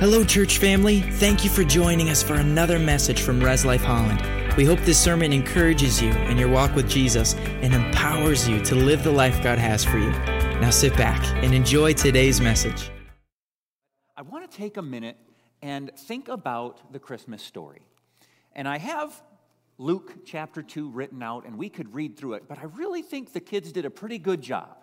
Hello, church family. Thank you for joining us for another message from Res Life Holland. We hope this sermon encourages you in your walk with Jesus and empowers you to live the life God has for you. Now sit back and enjoy today's message. I want to take a minute and think about the Christmas story. And I have Luke chapter 2 written out, and we could read through it, but I really think the kids did a pretty good job.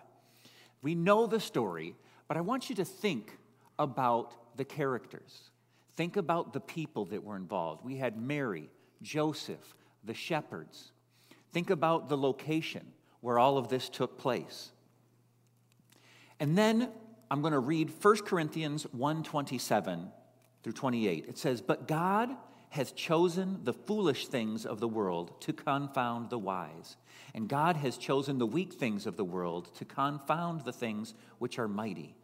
We know the story, but I want you to think about the characters. Think about the people that were involved. We had Mary, Joseph, the shepherds. Think about the location where all of this took place. And then I'm going to read 1 Corinthians 1:27 through 28. It says, "But God has chosen the foolish things of the world to confound the wise, and God has chosen the weak things of the world to confound the things which are mighty."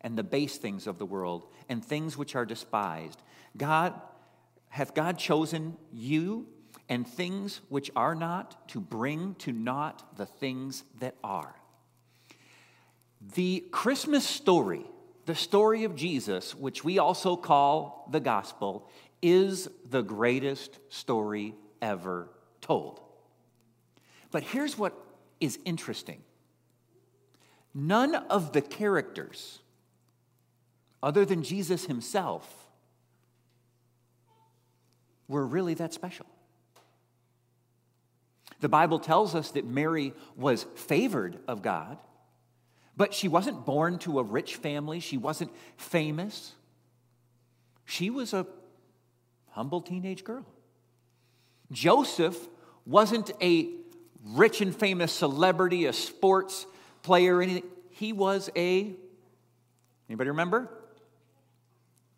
And the base things of the world and things which are despised. God hath God chosen you and things which are not to bring to naught the things that are. The Christmas story, the story of Jesus, which we also call the gospel, is the greatest story ever told. But here's what is interesting none of the characters other than Jesus himself, were really that special. The Bible tells us that Mary was favored of God, but she wasn't born to a rich family. She wasn't famous. She was a humble teenage girl. Joseph wasn't a rich and famous celebrity, a sports player, anything. He was a, anybody remember?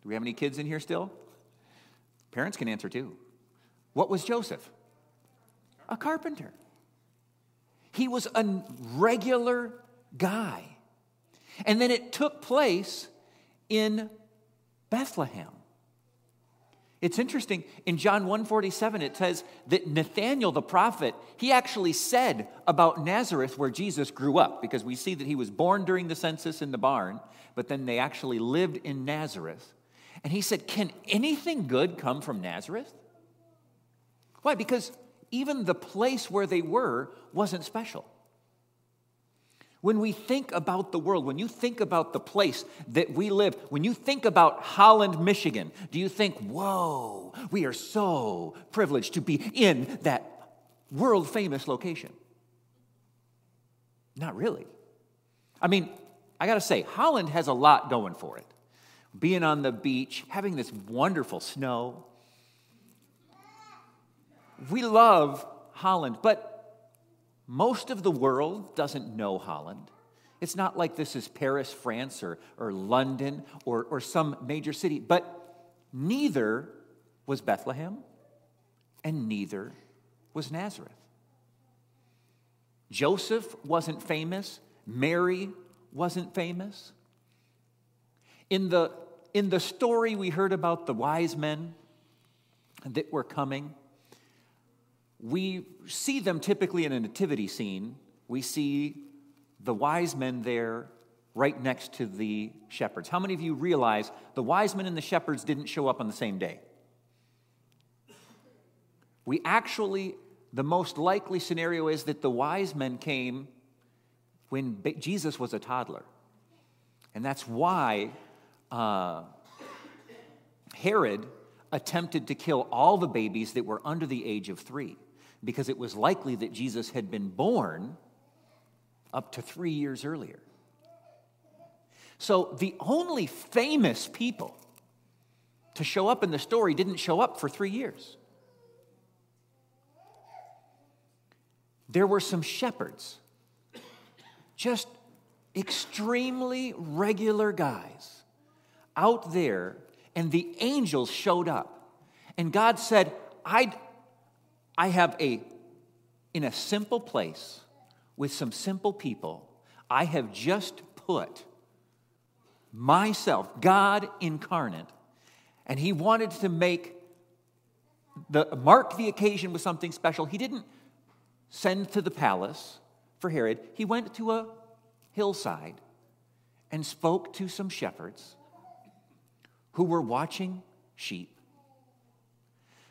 Do we have any kids in here still? Parents can answer too. What was Joseph? A carpenter. He was a regular guy. And then it took place in Bethlehem. It's interesting in John 147 it says that Nathanael the prophet he actually said about Nazareth where Jesus grew up because we see that he was born during the census in the barn but then they actually lived in Nazareth and he said, Can anything good come from Nazareth? Why? Because even the place where they were wasn't special. When we think about the world, when you think about the place that we live, when you think about Holland, Michigan, do you think, whoa, we are so privileged to be in that world famous location? Not really. I mean, I gotta say, Holland has a lot going for it being on the beach, having this wonderful snow. We love Holland, but most of the world doesn't know Holland. It's not like this is Paris, France, or, or London, or, or some major city, but neither was Bethlehem, and neither was Nazareth. Joseph wasn't famous, Mary wasn't famous. In the, in the story we heard about the wise men that were coming, we see them typically in a nativity scene. We see the wise men there right next to the shepherds. How many of you realize the wise men and the shepherds didn't show up on the same day? We actually, the most likely scenario is that the wise men came when Jesus was a toddler. And that's why uh, Herod attempted to kill all the babies that were under the age of three because it was likely that Jesus had been born up to three years earlier. So the only famous people to show up in the story didn't show up for three years. There were some shepherds, just extremely regular guys out there, and the angels showed up. And God said, I, I have a, in a simple place with some simple people, I have just put myself, God incarnate, and He wanted to make the mark the occasion with something special. He didn't send to the palace for Herod, he went to a hillside and spoke to some shepherds who were watching sheep.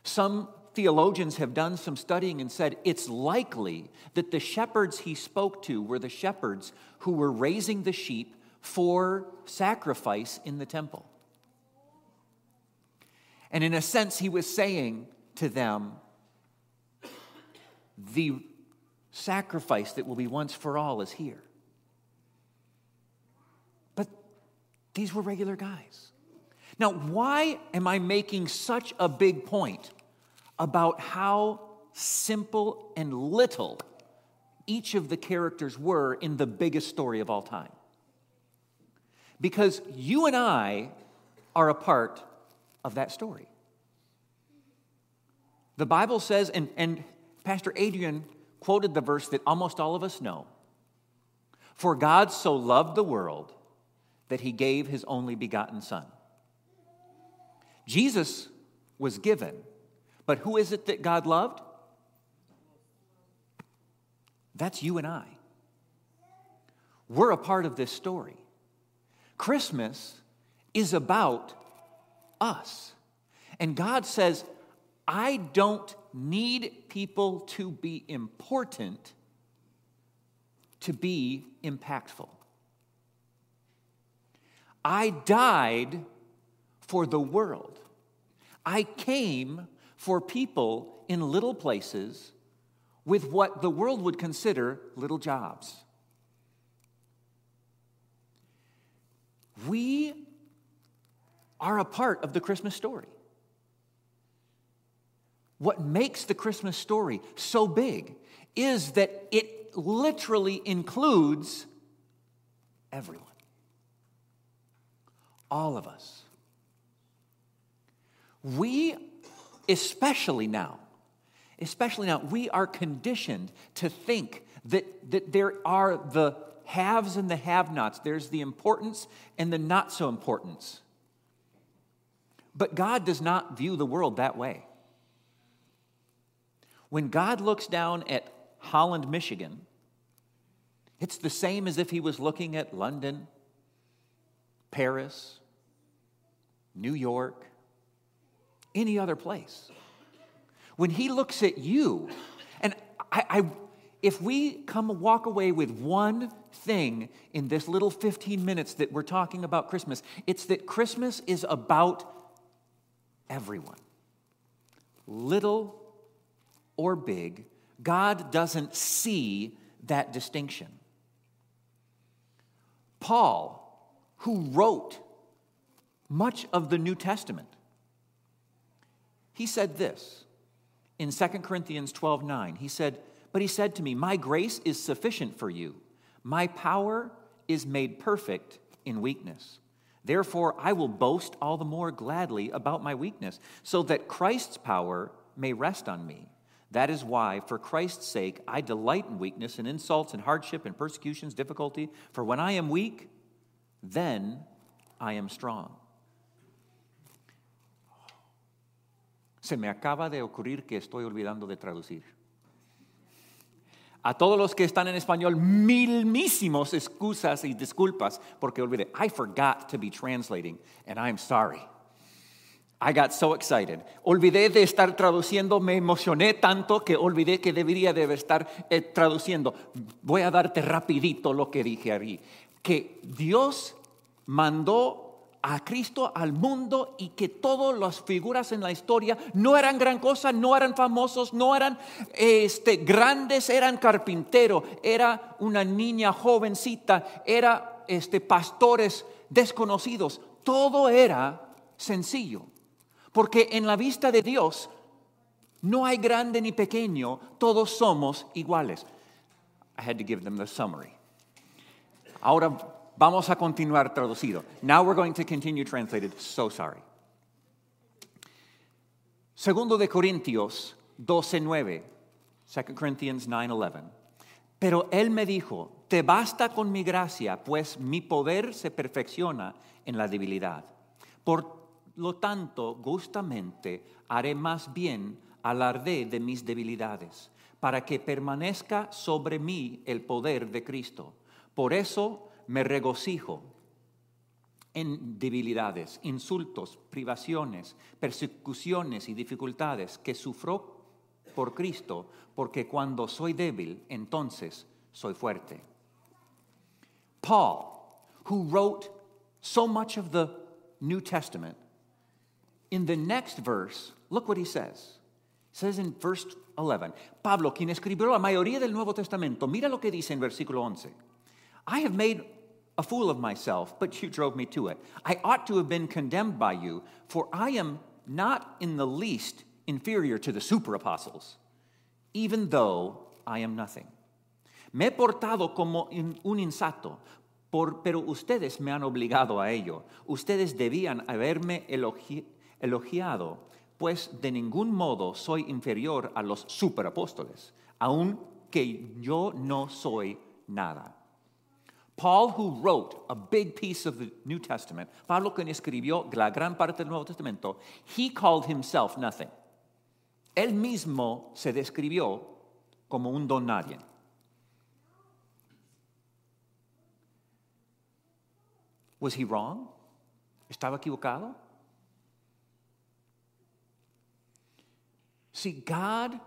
Some theologians have done some studying and said it's likely that the shepherds he spoke to were the shepherds who were raising the sheep for sacrifice in the temple. And in a sense, he was saying to them, the sacrifice that will be once for all is here. But these were regular guys. Now, why am I making such a big point about how simple and little each of the characters were in the biggest story of all time? Because you and I are a part of that story. The Bible says, and, and Pastor Adrian quoted the verse that almost all of us know For God so loved the world that he gave his only begotten Son. Jesus was given, but who is it that God loved? That's you and I. We're a part of this story. Christmas is about us. And God says, I don't need people to be important to be impactful. I died for the world. I came for people in little places with what the world would consider little jobs. We are a part of the Christmas story. What makes the Christmas story so big is that it literally includes everyone, all of us. We, especially now, especially now, we are conditioned to think that, that there are the haves and the have nots. There's the importance and the not so importance. But God does not view the world that way. When God looks down at Holland, Michigan, it's the same as if he was looking at London, Paris, New York, any other place. When he looks at you, and I, I if we come walk away with one thing in this little 15 minutes that we're talking about Christmas, it's that Christmas is about everyone. Little or big, God doesn't see that distinction. Paul, who wrote much of the New Testament, he said this in 2 Corinthians 12 9. He said, But he said to me, My grace is sufficient for you, my power is made perfect in weakness. Therefore, I will boast all the more gladly about my weakness, so that Christ's power may rest on me. That is why, for Christ's sake, I delight in weakness and insults and hardship and persecutions, difficulty. For when I am weak, then I am strong. Se me acaba de ocurrir que estoy olvidando de traducir. A todos los que están en español, milmísimos excusas y disculpas porque olvidé. I forgot to be translating, and I'm sorry. I got so excited. Olvidé de estar traduciendo, me emocioné tanto que olvidé que debería de estar eh, traduciendo. Voy a darte rapidito lo que dije ahí. Que Dios mandó a Cristo al mundo y que todas las figuras en la historia no eran gran cosa, no eran famosos, no eran este, grandes, eran carpintero, era una niña jovencita, era este, pastores desconocidos. Todo era sencillo. Porque en la vista de Dios no hay grande ni pequeño, todos somos iguales. I had to give them the summary. Ahora vamos a continuar traducido. Now we're going to continue translated. So sorry. Segundo de Corintios 12:9. 2 Corinthians 9:11. Pero él me dijo, te basta con mi gracia, pues mi poder se perfecciona en la debilidad. Por lo tanto, gustamente haré más bien alarde de mis debilidades, para que permanezca sobre mí el poder de Cristo. Por eso me regocijo en debilidades, insultos, privaciones, persecuciones y dificultades que sufro por Cristo, porque cuando soy débil, entonces soy fuerte. Paul, who wrote so much of the New Testament, in the next verse, look what he says. He says in verse 11, Pablo, quien escribió la mayoría del Nuevo Testamento, mira lo que dice en versículo 11. I have made a fool of myself, but you drove me to it. I ought to have been condemned by you, for I am not in the least inferior to the super apostles, even though I am nothing. Me he portado como un insato, por, pero ustedes me han obligado a ello. Ustedes debían haberme elogi, elogiado, pues de ningún modo soy inferior a los superapóstoles, aunque yo no soy nada. Paul, who wrote a big piece of the New Testament, Pablo quien escribió la gran parte del Nuevo Testamento, he called himself nothing. Él mismo se describió como un don nadie. Was he wrong? ¿Estaba equivocado? See, God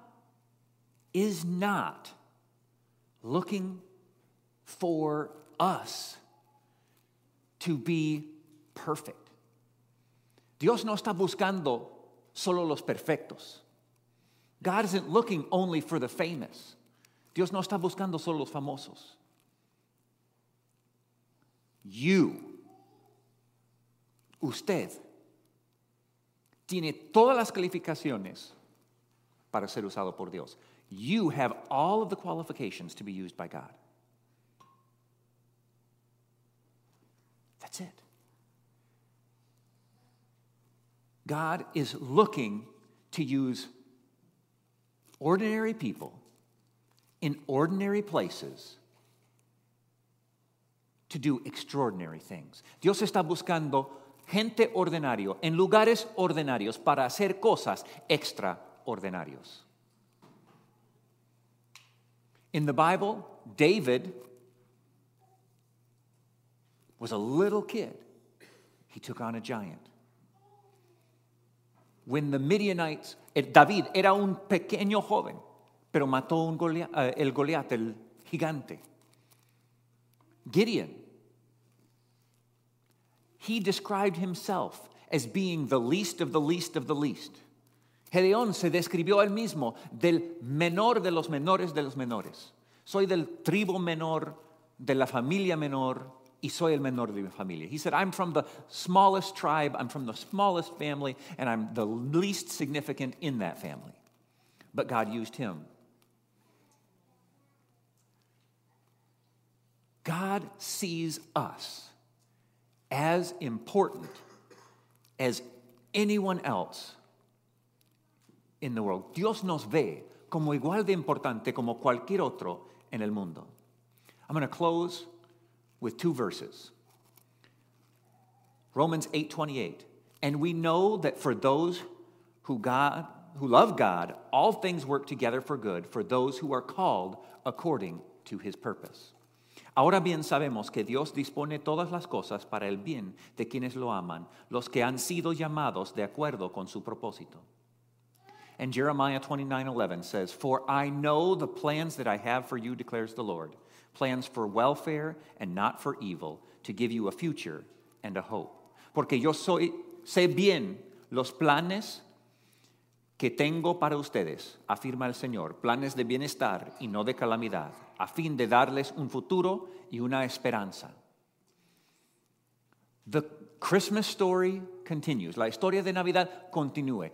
is not looking for us to be perfect. Dios no está buscando solo los perfectos. God isn't looking only for the famous. Dios no está buscando solo los famosos. You, usted, tiene todas las calificaciones para ser usado por Dios. You have all of the qualifications to be used by God. That's it. God is looking to use ordinary people in ordinary places to do extraordinary things. Dios está buscando gente ordinario en lugares ordinarios para hacer cosas extraordinarios. In the Bible, David was a little kid, he took on a giant. When the Midianites, David era un pequeño joven, pero mató un el Goliat, el gigante. Gideon, he described himself as being the least of the least of the least. Gedeón se describió él mismo del menor de los menores de los menores. Soy del tribu menor, de la familia menor, y soy el menor de mi familia. He said, I'm from the smallest tribe, I'm from the smallest family, and I'm the least significant in that family. But God used him. God sees us as important as anyone else in the world. Dios nos ve como igual de importante como cualquier otro en el mundo. I'm going to close with two verses. Romans 8:28. And we know that for those who God who love God, all things work together for good for those who are called according to his purpose. Ahora bien sabemos que Dios dispone todas las cosas para el bien de quienes lo aman, los que han sido llamados de acuerdo con su propósito. And Jeremiah 29:11 says, "For I know the plans that I have for you declares the Lord, plans for welfare and not for evil, to give you a future and a hope. Porque yo soy, sé bien los planes que tengo para ustedes, afirma el Señor, planes de bienestar y no de calamidad, a fin de darles un futuro y una esperanza. The Christmas story continues. La historia de Navidad continúe.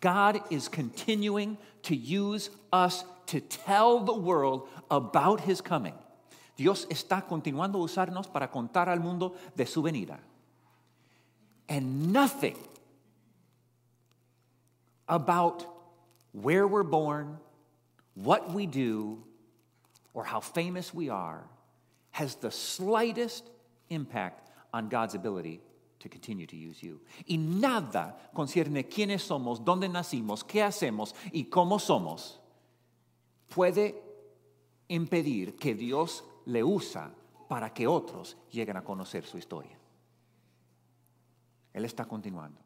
God is continuing to use us to tell the world about his coming. Dios está continuando a usarnos para contar al mundo de su venida. And nothing about where we're born, what we do, or how famous we are has the slightest impact on God's ability to continue to use you. Y nada concierne quiénes somos, dónde nacimos, qué hacemos y cómo somos puede impedir que Dios le usa para que otros lleguen a conocer su historia. Él está continuando.